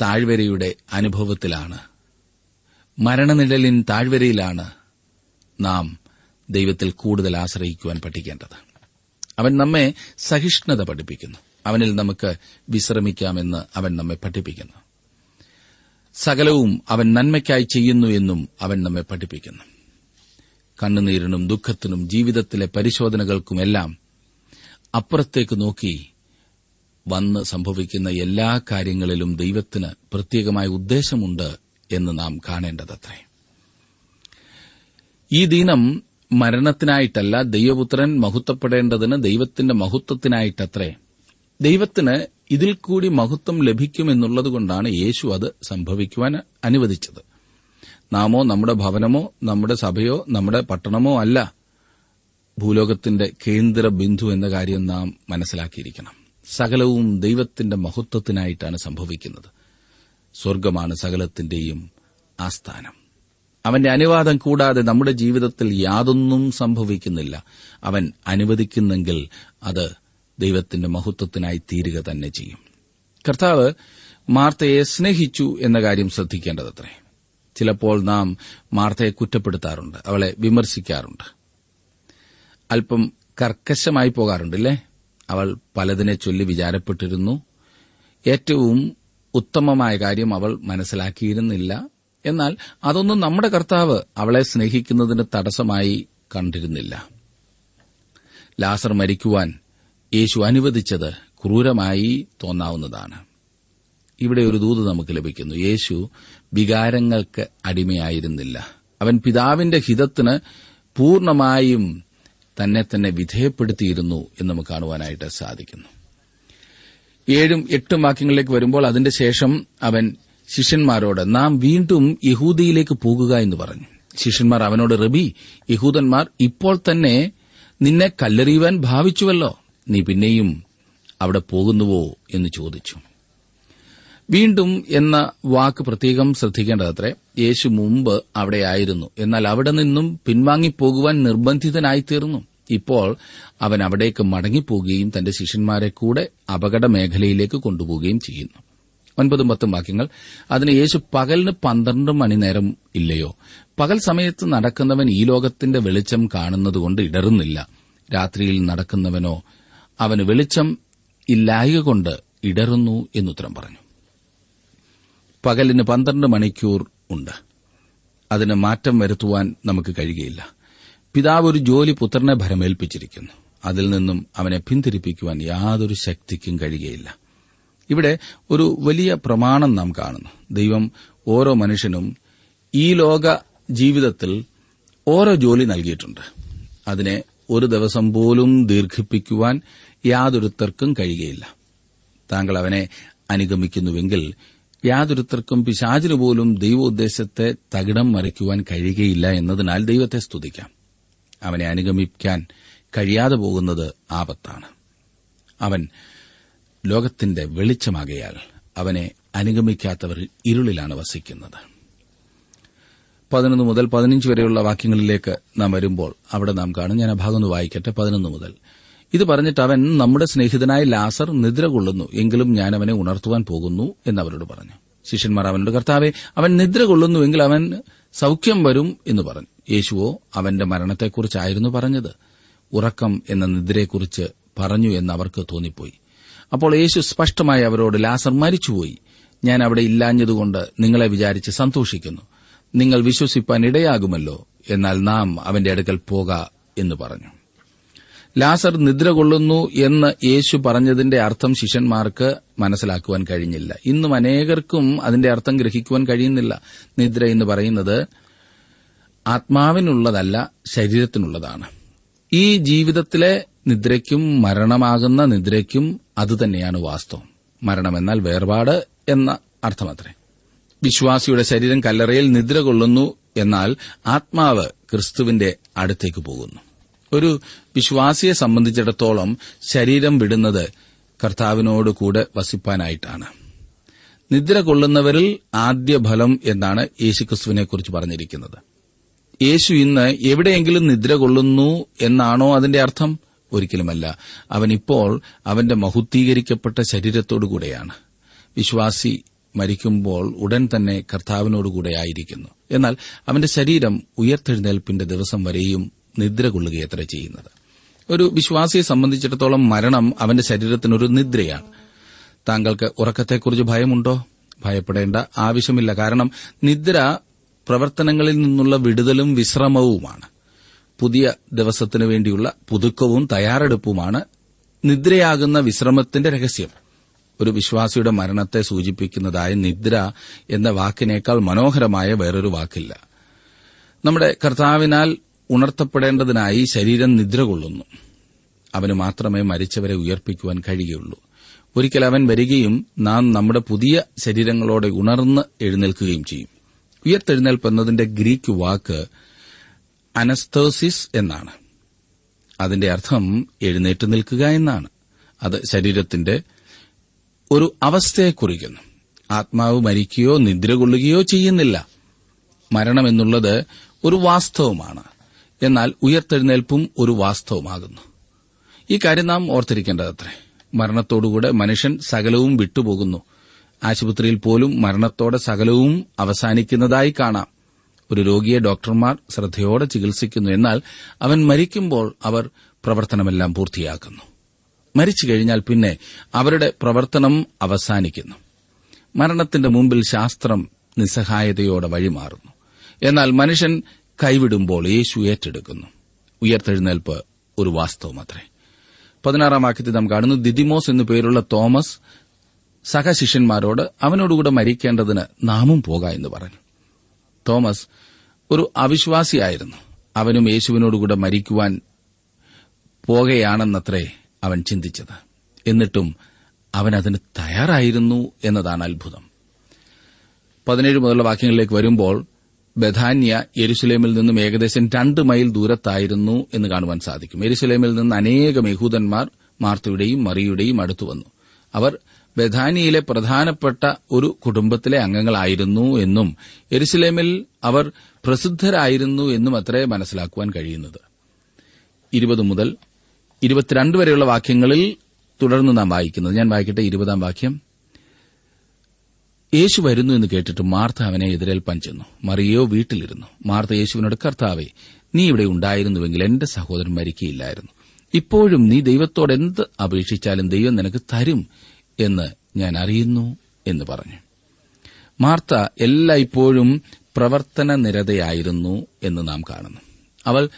[SPEAKER 1] താഴ്വരയുടെ അനുഭവത്തിലാണ്. മരണനിഴലിൻ താഴ്വരയിലാണ് നാം ദൈവത്തിൽ കൂടുതൽ ആശ്രയിക്കുവാൻ പഠിക്കേണ്ടത്. അവൻ നമ്മെ സഹിഷ്ണുത പഠിപ്പിക്കുന്നു. അവനിൽ നമുക്ക് വിശ്രമിക്കാമെന്ന് അവൻ നമ്മെ പഠിപ്പിക്കുന്നു. സകലവും അവൻ നന്മയ്ക്കായി ചെയ്യുന്നു എന്നും അവൻ നമ്മെ പഠിപ്പിക്കുന്നു. കണ്ണുനീരിനും ദുഃഖത്തിനും ജീവിതത്തിലെ പരിശോധനകൾക്കുമെല്ലാം അപ്പുറത്തേക്ക് നോക്കി വന്ന് സംഭവിക്കുന്ന എല്ലാ കാര്യങ്ങളിലും ദൈവത്തിന് പ്രത്യേകമായ ഉദ്ദേശമുണ്ട് എന്ന് നാം കാണേണ്ടതത്രേ. ഈ ദിനം മരണത്തിനായിട്ടല്ല ദൈവപുത്രൻ മഹത്വപ്പെടേണ്ടതിന് ദൈവത്തിന്റെ മഹത്വത്തിനായിട്ടത്രേ. ദൈവത്തിന് ഇതിൽ കൂടി മഹത്വം ലഭിക്കുമെന്നുള്ളതുകൊണ്ടാണ് യേശു അത് സംഭവിക്കുവാൻ അനുവദിച്ചത്. നാമോ നമ്മുടെ ഭവനമോ നമ്മുടെ സഭയോ നമ്മുടെ പട്ടണമോ അല്ല ഭൂലോകത്തിന്റെ കേന്ദ്ര ബിന്ദു എന്ന കാര്യം നാം മനസ്സിലാക്കിയിരിക്കണം. സകലവും ദൈവത്തിന്റെ മഹത്വത്തിനായിട്ടാണ് സംഭവിക്കുന്നത്. സ്വർഗമാണ് സകലത്തിന്റെയും ആസ്ഥാനം. അവന്റെ അനുവാദം കൂടാതെ നമ്മുടെ ജീവിതത്തിൽ യാതൊന്നും സംഭവിക്കുന്നില്ല. അവൻ അനുവദിക്കുന്നെങ്കിൽ അത് ദൈവത്തിന്റെ മഹത്വത്തിനായി തീരുക തന്നെ ചെയ്യും. കർത്താവ് മാർത്തയെ സ്നേഹിച്ചു എന്ന കാര്യം ശ്രദ്ധിക്കേണ്ടതത്രേ. ചിലപ്പോൾ നാം മാർത്തയെ കുറ്റപ്പെടുത്താറുണ്ട് അവളെ വിമർശിക്കാറുണ്ട്. അല്പം കർക്കശമായി പോകാറുണ്ടല്ലേ? അവൾ പലതിനെ ചൊല്ലി വിചാരപ്പെട്ടിരുന്നു. ഏറ്റവും ഉത്തമമായ കാര്യം അവൾ മനസ്സിലാക്കിയിരുന്നില്ല. എന്നാൽ അതൊന്നും നമ്മുടെ കർത്താവ് അവളെ സ്നേഹിക്കുന്നതിന് തടസ്സമായി കണ്ടിരുന്നില്ല. ലാസർ മരിക്കുവാൻ യേശു അനുവദിച്ചത് ക്രൂരമായി തോന്നാവുന്നതാണ്. ഇവിടെ ഒരു ദൂത് നമുക്ക് ലഭിക്കുന്നു. യേശു വികാരങ്ങൾക്ക് അടിമയായിരുന്നില്ല. അവൻ പിതാവിന്റെ ഹിതത്തിന് പൂർണമായും തന്നെ തന്നെ വിധേയപ്പെടുത്തിയിരുന്നു എന്ന് നമുക്ക് കാണുവാനായിട്ട് സാധിക്കുന്നു. ഏഴും എട്ടും വാക്യങ്ങളിലേക്ക് വരുമ്പോൾ അതിന്റെ ശേഷം അവൻ ശിഷ്യന്മാരോട് നാം വീണ്ടും യഹൂദിയിലേക്ക് പോകുക എന്ന് പറഞ്ഞു. ശിഷ്യന്മാർ അവനോട് റബി യഹൂദന്മാർ ഇപ്പോൾ തന്നെ നിന്നെ കല്ലെറിയുവാൻ ഭാവിച്ചുവല്ലോ. നീ പിന്നെയും അവിടെ പോകുന്നുവോ എന്ന് ചോദിച്ചു. വീണ്ടും എന്ന വാക്ക് പ്രത്യേകം ശ്രദ്ധിക്കേണ്ടതത്രേ യേശു മുമ്പ് അവിടെയായിരുന്നു എന്നാൽ അവിടെ നിന്നും പിൻവാങ്ങിപ്പോകുവാൻ നിർബന്ധിതനായിത്തീർന്നു. ഇപ്പോൾ അവൻ അവിടേക്ക് മടങ്ങിപ്പോകുകയും തന്റെ ശിഷ്യന്മാരെ കൂടെ അപകട മേഖലയിലേക്ക് കൊണ്ടുപോവുകയും ചെയ്യുന്നു. ഒൻപതും പത്തും വാക്യങ്ങൾ. അതിന് യേശു പകലിന് പന്ത്രണ്ട് മണിനേരം ഇല്ലയോ? പകൽ സമയത്ത് നടക്കുന്നവൻ ഈ ലോകത്തിന്റെ വെളിച്ചം കാണുന്നതുകൊണ്ട് ഇടറുന്നില്ല. രാത്രിയിൽ നടക്കുന്നവനോ അവന് വെളിച്ചം ഇല്ലായക കൊണ്ട് ഇടറുന്നു എന്നുത്തരം പറഞ്ഞു. പകലിന് പന്ത്രണ്ട് മണിക്കൂർ ഉണ്ട്. അതിന് മാറ്റം വരുത്തുവാൻ നമുക്ക് കഴിയുകയില്ല. പിതാവ് ഒരു ജോലി പുത്രനെ ഭരമേൽപ്പിച്ചിരിക്കുന്നു. അതിൽ നിന്നും അവനെ പിന്തിരിപ്പിക്കുവാൻ യാതൊരു ശക്തിക്കും കഴിയുകയില്ല. ഇവിടെ ഒരു വലിയ പ്രമാണം നാം കാണുന്നു. ദൈവം ഓരോ മനുഷ്യനും ഈ ലോക ജീവിതത്തിൽ ഓരോ ജോലി നൽകിയിട്ടുണ്ട്. അതിനെ ഒരു ദിവസം പോലും ദീർഘിപ്പിക്കുവാൻ യാതൊരുത്തർക്കും കഴിയുകയില്ല. താങ്കൾ അവനെ അനുഗമിക്കുന്നുവെങ്കിൽ യാതൊരുത്തർക്കും പിശാചിന് പോലും ദൈവോദ്ദേശത്തെ തകിടം മറിക്കുവാൻ കഴിയുകയില്ല എന്നതിനാൽ ദൈവത്തെ സ്തുതിക്കാം. അവനെ അനുഗമിക്കാൻ കഴിയാതെ പോകുന്നത് ആപത്താണ്. അവൻ ലോകത്തിന്റെ വെളിച്ചമാകയാൽ അവനെ അനുഗമിക്കാത്തവർ ഇരുളിലാണ് വസിക്കുന്നത്. പതിനൊന്ന് മുതൽ പതിനഞ്ച് വരെയുള്ള വാക്യങ്ങളിലേക്ക് നാം വരുമ്പോൾ അവിടെ നാം കാണും. ഞാൻ ആ ഭാഗം വായിക്കട്ടെ. പതിനൊന്ന് മുതൽ ഇത് പറഞ്ഞിട്ട് അവൻ നമ്മുടെ സ്നേഹിതനായ ലാസർ നിദ്ര കൊള്ളുന്നു. എങ്കിലും ഞാൻ അവനെ ഉണർത്തുവാൻ പോകുന്നു എന്നവരോട് പറഞ്ഞു. ശിഷ്യന്മാർ അവനോട് കർത്താവെ അവൻ നിദ്ര കൊള്ളുന്നുവെങ്കിൽ അവൻ സൌഖ്യം വരും എന്ന് പറഞ്ഞു. യേശുവോ അവന്റെ മരണത്തെക്കുറിച്ചായിരുന്നു പറഞ്ഞത്. ഉറക്കം എന്ന നിദ്രയെക്കുറിച്ച് പറഞ്ഞു എന്ന് അവർക്ക് തോന്നിപ്പോയി. അപ്പോൾ യേശു സ്പഷ്ടമായി അവരോട് ലാസർ മരിച്ചുപോയി. ഞാൻ അവിടെ ഇല്ലാഞ്ഞതുകൊണ്ട് നിങ്ങളെ വിചാരിച്ച് സന്തോഷിക്കുന്നു. നിങ്ങൾ വിശ്വസിപ്പാൻ ഇടയാകുമല്ലോ. എന്നാൽ നാം അവന്റെ അടുക്കൽ പോക എന്ന് പറഞ്ഞു. ലാസർ നിദ്ര കൊള്ളുന്നു എന്ന് യേശു പറഞ്ഞതിന്റെ അർത്ഥം ശിഷ്യന്മാർക്ക് മനസ്സിലാക്കുവാൻ കഴിഞ്ഞില്ല. ഇന്നും അനേകർക്കും അതിന്റെ അർത്ഥം ഗ്രഹിക്കുവാൻ കഴിയുന്നില്ല. നിദ്ര എന്ന് പറയുന്നത് ആത്മാവിനുള്ളതല്ല ശരീരത്തിനുള്ളതാണ്. ഈ ജീവിതത്തിലെ നിദ്രയ്ക്കും മരണമാകുന്ന നിദ്രയ്ക്കും അതുതന്നെയാണ് വാസ്തവം. മരണമെന്നാൽ വേർപാട് എന്ന അർത്ഥമത്രേ. വിശ്വാസിയുടെ ശരീരം കല്ലറയിൽ നിദ്ര കൊള്ളുന്നു എന്നാൽ ആത്മാവ് ക്രിസ്തുവിന്റെ അടുത്തേക്ക് പോകുന്നു. ഒരു വിശ്വാസിയെ സംബന്ധിച്ചിടത്തോളം ശരീരം വിടുന്നത് കർത്താവിനോട് കൂടെ വസിപ്പാനായിട്ടാണ്. നിദ്ര കൊള്ളുന്നവരിൽ ആദ്യ ഫലം എന്നാണ് യേശുക്രിസ്തുവിനെക്കുറിച്ച് പറഞ്ഞിരിക്കുന്നത്. യേശു ഇന്ന് എവിടെയെങ്കിലും നിദ്ര കൊള്ളുന്നു എന്നാണോ അതിന്റെ അർത്ഥം? ഒരിക്കലുമല്ല. അവൻ ഇപ്പോൾ അവന്റെ മഹുദ്ധീകരിക്കപ്പെട്ട ശരീരത്തോടുകൂടെയാണ് വിശ്വാസി മരിക്കുമ്പോൾ ഉടൻ തന്നെ കർത്താവിനോടുകൂടെ ആയിരിക്കുന്നു. എന്നാൽ അവന്റെ ശരീരം ഉയർത്തെഴുന്നേൽപ്പിന്റെ ദിവസം വരെയും നിദ്ര കൊള്ളുകയത്ര ചെയ്യുന്നത്. ഒരു വിശ്വാസിയെ സംബന്ധിച്ചിടത്തോളം മരണം അവന്റെ ശരീരത്തിനൊരു നിദ്രയാണ്. താങ്കൾക്ക് ഉറക്കത്തെക്കുറിച്ച് ഭയമുണ്ടോ? ഭയപ്പെടേണ്ട ആവശ്യമില്ല. കാരണം നിദ്ര പ്രവർത്തനങ്ങളിൽ നിന്നുള്ള വിടുതലും വിശ്രമവുമാണ്. പുതിയ ദിവസത്തിനു വേണ്ടിയുള്ള പുതുക്കവും തയ്യാറെടുപ്പുമാണ് നിദ്രയാകുന്ന വിശ്രമത്തിന്റെ രഹസ്യം. ഒരു വിശ്വാസിയുടെ മരണത്തെ സൂചിപ്പിക്കുന്നതായ നിദ്ര എന്ന വാക്കിനേക്കാൾ മനോഹരമായ വേറൊരു വാക്കില്ല. നമ്മുടെ കർത്താവിനാൽ ഉണർത്തപ്പെടേണ്ടതിനായി ശരീരം നിദ്ര കൊള്ളുന്നു. അവന് മാത്രമേ മരിച്ചവരെ ഉയർപ്പിക്കുവാൻ കഴിയുള്ളൂ. ഒരിക്കൽ അവൻ വരികയും നാം നമ്മുടെ പുതിയ ശരീരങ്ങളോടെ ഉണർന്ന് എഴുന്നേൽക്കുകയും ചെയ്യും. ഉയർത്തെഴുന്നേൽപ്പ് എന്നതിന്റെ ഗ്രീക്ക് വാക്ക് അനസ്തോസിസ് എന്നാണ്. അതിന്റെ അർത്ഥം എഴുന്നേറ്റ് നിൽക്കുക എന്നാണ്. അത് ശരീരത്തിന്റെ ഒരു അവസ്ഥയെ കുറിക്കുന്നു. ആത്മാവ് മരിക്കുകയോ നിദ്ര കൊള്ളുകയോ ചെയ്യുന്നില്ല. മരണമെന്നുള്ളത് ഒരു വാസ്തവമാണ്. എന്നാൽ ഉയർത്തെഴുന്നേൽപ്പും ഒരു വാസ്തവമാകുന്നു. ഈ കാര്യം നാം ഓർത്തിരിക്കേണ്ടതത്രേ. മരണത്തോടുകൂടെ മനുഷ്യൻ സകലവും വിട്ടുപോകുന്നു. ആശുപത്രിയിൽ പോലും മരണത്തോടെ സകലവും അവസാനിക്കുന്നതായി കാണാം. ഒരു രോഗിയെ ഡോക്ടർമാർ ശ്രദ്ധയോടെ ചികിത്സിക്കുന്നു. എന്നാൽ അവൻ മരിക്കുമ്പോൾ അവർ പ്രവർത്തനമെല്ലാം പൂർത്തിയാക്കുന്നു. മരിച്ചു കഴിഞ്ഞാൽ പിന്നെ അവരുടെ പ്രവർത്തനം അവസാനിക്കുന്നു. മരണത്തിന്റെ മുമ്പിൽ ശാസ്ത്രം നിസ്സഹായതയോടെ വഴിമാറുന്നു. എന്നാൽ മനുഷ്യൻ കൈവിടുമ്പോൾ യേശു ഏറ്റെടുക്കുന്നു. ഉയർത്തെഴുന്നേൽപ്പ് ഒരു വാസ്തവമത്രേ. പതിനാറാം വാക്യത്തിൽ നാം കാണുന്നു ദിദിമോസ് എന്നു പേരുള്ള തോമസ് സഹശിഷ്യന്മാരോട് അവനോടുകൂടെ മരിക്കേണ്ടതിന് നാമും പോക എന്ന് പറഞ്ഞു. തോമസ് ഒരു അവിശ്വാസിയായിരുന്നു. അവനും യേശുവിനോടുകൂടെ മരിക്കുവാൻ പോകയാണെന്നത്രേ അവൻ ചിന്തിച്ചത്. എന്നിട്ടും അവൻ അതിന് തയ്യാറായിരുന്നു എന്നതാണ് അത്ഭുതം. പതിനേഴ് മുതലുള്ള വാക്യങ്ങളിലേക്ക് വരുമ്പോൾ ബഥാന്യ യെരുസലേമിൽ നിന്നും ഏകദേശം രണ്ട് മൈൽ ദൂരത്തായിരുന്നു എന്ന് കാണുവാൻ സാധിക്കും. യെരുസലേമിൽ നിന്ന് അനേകം യഹൂദന്മാർ മാർത്തയുടെയും മറിയുടെയും അടുത്തു വന്നു. അവർ ബഥാനിയയിലെ പ്രധാനപ്പെട്ട ഒരു കുടുംബത്തിലെ അംഗങ്ങളായിരുന്നു എന്നും യെരുസലേമിൽ അവർ പ്രസിദ്ധരായിരുന്നു എന്നും അത്രേ മനസ്സിലാക്കുവാൻ കഴിയുന്നത്. ഇരുപത് മുതൽ ഇരുപത്തിരണ്ട് വരെയുള്ള വാക്യങ്ങളിൽ തുടർന്ന് നാം വായിക്കുന്നത്. ഞാൻ വായിക്കട്ടെ ഇരുപതാം വാക്യം? യേശു വരുന്നു എന്ന് കേട്ടിട്ട് മാർത്ത അവനെ എതിരേൽപ്പാൻ ചെന്നു മറിയോ വീട്ടിലിരുന്നു. മാർത്ത യേശുവിനോട് കർത്താവെ നീ ഇവിടെ ഉണ്ടായിരുന്നുവെങ്കിൽ എന്റെ സഹോദരൻ മരിക്കയില്ലായിരുന്നു ഇപ്പോഴും നീ ദൈവത്തോട് എന്ത് അപേക്ഷിച്ചാലും ദൈവം നിനക്ക് തരും എന്ന് ഞാൻ അറിയുന്നു എന്ന് പറഞ്ഞു. മാർത്ത എല്ലായ്പ്പോഴും പ്രവർത്തന നിരതയായിരുന്നു എന്ന് നാം കാണുന്നു. അവൾ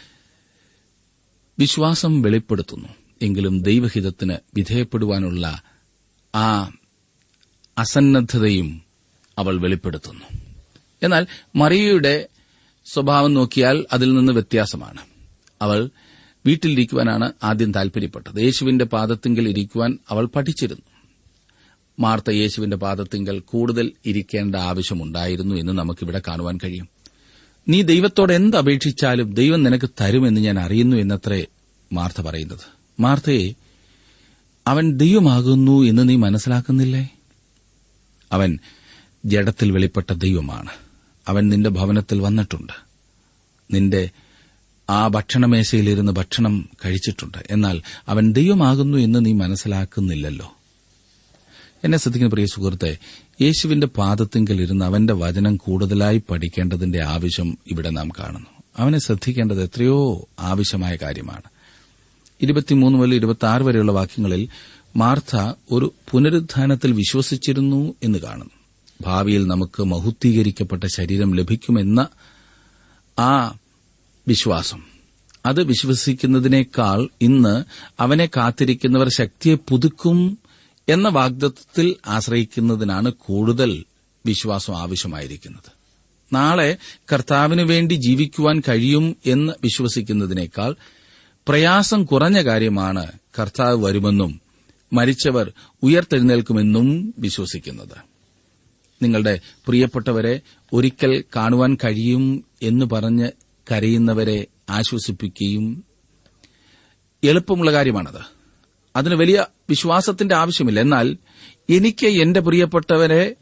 [SPEAKER 1] വിശ്വാസം വെളിപ്പെടുത്തുന്നു. എങ്കിലും ദൈവഹിതത്തിന് വിധേയപ്പെടുവാനുള്ള ആ അസന്നദ്ധതയും അവൾ വെളിപ്പെടുത്തുന്നു. എന്നാൽ മറിയയുടെ സ്വഭാവം നോക്കിയാൽ അതിൽ നിന്ന് വ്യത്യാസമാണ്. അവൾ വീട്ടിലിരിക്കുവാനാണ് ആദ്യം താൽപര്യപ്പെട്ടത് യേശുവിന്റെ പാദത്തിങ്കൽ ഇരിക്കുവാൻ അവൾ പഠിച്ചിരുന്നു. മാർത്ത യേശുവിന്റെ പാദത്തിങ്കൽ കൂടുതൽ ഇരിക്കേണ്ട ആവശ്യമുണ്ടായിരുന്നു എന്ന് നമുക്കിവിടെ കാണുവാൻ കഴിയും. നീ ദൈവത്തോട് എന്ത് അപേക്ഷിച്ചാലും ദൈവം നിനക്ക് തരുമെന്ന് ഞാൻ അറിയുന്നു എന്നത്രേ മാർത്ത പറയുന്നത്. മാർത്തയെ അവൻ ദൈവമാകുന്നു എന്ന് നീ മനസ്സിലാക്കുന്നില്ലേ? അവൻ ജഡത്തിൽ വെളിപ്പെട്ട ദൈവമാണ്. അവൻ നിന്റെ ഭവനത്തിൽ വന്നിട്ടുണ്ട്. നിന്റെ ആ ഭക്ഷണമേശയിലിരുന്ന് ഭക്ഷണം കഴിച്ചിട്ടുണ്ട്. എന്നാൽ അവൻ ദൈവമാകുന്നു എന്ന് നീ മനസ്സിലാക്കുന്നില്ലല്ലോ. എന്നെ ശ്രദ്ധിക്കുന്ന പ്രിയ സുഹൃത്തെ യേശുവിന്റെ പാദത്തിങ്കൽ ഇരുന്ന് അവന്റെ വചനം കൂടുതലായി പഠിക്കേണ്ടതിന്റെ ആവശ്യം ഇവിടെ നാം കാണുന്നു. അവനെ ശ്രദ്ധിക്കേണ്ടത് എത്രയോ ആവശ്യമായ കാര്യമാണ്. ഇരുപത്തിമൂന്ന് മുതൽ ഇരുപത്തി ആറ് വരെയുള്ള വാക്യങ്ങളിൽ മാർത്ത ഒരു പുനരുത്ഥാനത്തിൽ വിശ്വസിച്ചിരുന്നു എന്ന് കാണുന്നു. ഭാവിയിൽ നമുക്ക് മഹുദ്ധീകരിക്കപ്പെട്ട ശരീരം ലഭിക്കുമെന്ന ആ വിശ്വാസം. അത് വിശ്വസിക്കുന്നതിനേക്കാൾ ഇന്ന് അവനെ കാത്തിരിക്കുന്നവർ ശക്തിയെ പുതുക്കും എന്ന വാഗ്ദത്വത്തിൽ ആശ്രയിക്കുന്നതിനാണ് കൂടുതൽ വിശ്വാസം ആവശ്യമായിരിക്കുന്നത്. നാളെ കർത്താവിനു വേണ്ടി ജീവിക്കുവാൻ കഴിയും എന്ന് വിശ്വസിക്കുന്നതിനേക്കാൾ പ്രയാസം കുറഞ്ഞ കാര്യമാണ് കർത്താവ് വരുമെന്നും മരിച്ചവർ ഉയർത്തെഴുന്നേൽക്കുമെന്നും വിശ്വസിക്കുന്നത്. നിങ്ങളുടെ പ്രിയപ്പെട്ടവരെ ഒരിക്കൽ കാണുവാൻ കഴിയും എന്ന് പറഞ്ഞ് കരയുന്നവരെ ആശ്വസിപ്പിക്കുകയും എളുപ്പമുള്ള കാര്യമാണത്. അതിന് വലിയ വിശ്വാസത്തിന്റെ ആവശ്യമില്ല. എന്നാൽ എനിക്ക് എന്റെ പ്രിയപ്പെട്ടവരെ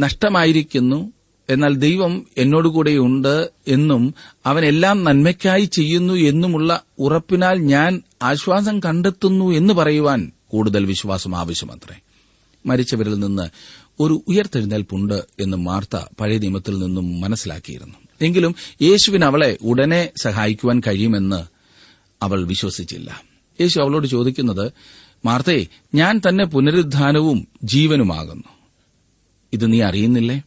[SPEAKER 1] നഷ്ടമായിരിക്കുന്നു. എന്നാൽ ദൈവം എന്നോടുകൂടെയുണ്ട് എന്നും അവനെല്ലാം നന്മയ്ക്കായി ചെയ്യുന്നു എന്നുമുള്ള ഉറപ്പിനാൽ ഞാൻ ആശ്വാസം കണ്ടെത്തുന്നു എന്ന് പറയുവാൻ കൂടുതൽ വിശ്വാസം ആവശ്യമത്രേ. മരിച്ചവരിൽ നിന്ന് ഒരു ഉയർത്തെഴുന്നേൽപ്പുണ്ട് എന്ന് മാർത്ത പഴയ നിയമത്തിൽ നിന്നും മനസ്സിലാക്കിയിരുന്നു. എങ്കിലും യേശുവിന് അവളെ ഉടനെ സഹായിക്കുവാൻ കഴിയുമെന്ന് അവൾ വിശ്വസിച്ചില്ല. യേശു അവളോട് ചോദിക്കുന്നത് മാർത്തേ ഞാൻ തന്നെ പുനരുദ്ധാനവും ജീവനുമാകുന്നു. ഇത് നീ അറിയുന്നില്ലേ?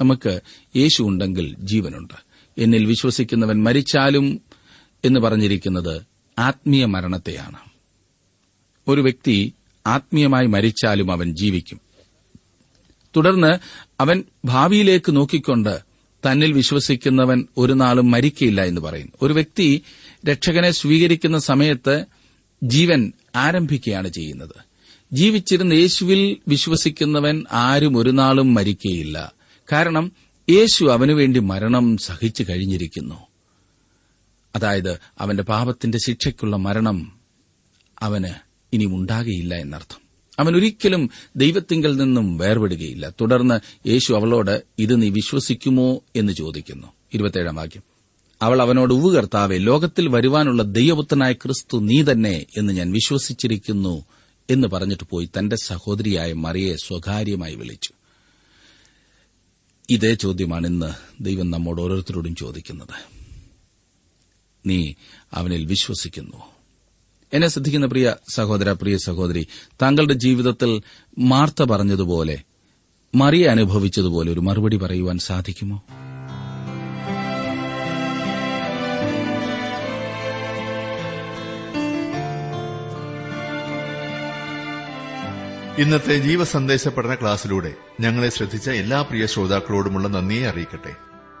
[SPEAKER 1] നമുക്ക് യേശു ഉണ്ടെങ്കിൽ ജീവനുണ്ട്. എന്നിൽ വിശ്വസിക്കുന്നവൻ മരിച്ചാലും എന്ന് പറഞ്ഞിരിക്കുന്നത് ആത്മീയ മരണത്തെയാണ്. ഒരു വ്യക്തി ആത്മീയമായി മരിച്ചാലും അവൻ ജീവിക്കും. തുടർന്ന് അവൻ ഭാവിയിലേക്ക് നോക്കിക്കൊണ്ട് തന്നിൽ വിശ്വസിക്കുന്നവൻ ഒരു നാളും മരിക്കയില്ല എന്ന് പറയുന്നു. ഒരു വ്യക്തി രക്ഷകനെ സ്വീകരിക്കുന്ന സമയത്ത് ജീവൻ ആരംഭിക്കുകയാണ് ചെയ്യുന്നത്. ജീവിച്ചിരുന്ന യേശുവിൽ വിശ്വസിക്കുന്നവൻ ആരും ഒരു നാളും മരിക്കയില്ല. കാരണം യേശു അവനുവേണ്ടി മരണം സഹിച്ചു കഴിഞ്ഞിരിക്കുന്നു. അതായത് അവന്റെ പാപത്തിന്റെ ശിക്ഷയ്ക്കുള്ള മരണം അവന് ഇനി ഉണ്ടാകുകയില്ല എന്നർത്ഥം. അവൻ ഒരിക്കലും ദൈവത്തിങ്കിൽ നിന്നും വേർപെടുകയില്ല. തുടർന്ന് യേശു അവളോട് ഇത് നീ വിശ്വസിക്കുമോ എന്ന് ചോദിക്കുന്നു. ഇരുപത്തേഴാം വാക്യം. അവൾ അവനോട് ഉവ് കർത്താവെ ലോകത്തിൽ വരുവാനുള്ള ദൈവപുത്രനായ ക്രിസ്തു നീ തന്നെ എന്ന് ഞാൻ വിശ്വസിച്ചിരിക്കുന്നു എന്ന് പറഞ്ഞിട്ട് പോയി തന്റെ സഹോദരിയായ മറിയെ സ്വകാര്യമായി വിളിച്ചു. ഇതേ ചോദ്യമാണ് ഇന്ന് ദൈവം നമ്മോട് ഓരോരുത്തരോടും ചോദിക്കുന്നത്. നീ അവനിൽ വിശ്വസിക്കുന്നു എന്നെ ശ്രദ്ധിക്കുന്ന പ്രിയ സഹോദര പ്രിയ സഹോദരി താങ്കളുടെ ജീവിതത്തിൽ മാർത്ത പറഞ്ഞതുപോലെ മറിയ അനുഭവിച്ചതുപോലെ ഒരു മറുപടി പറയുവാൻ സാധിക്കുമോ?
[SPEAKER 2] ഇന്നത്തെ ജീവസന്ദേശ പഠന ക്ലാസ്സിലൂടെ ഞങ്ങളെ ശ്രദ്ധിച്ച എല്ലാ പ്രിയ ശ്രോതാക്കളോടുമുള്ള നന്ദിയെ അറിയിക്കട്ടെ.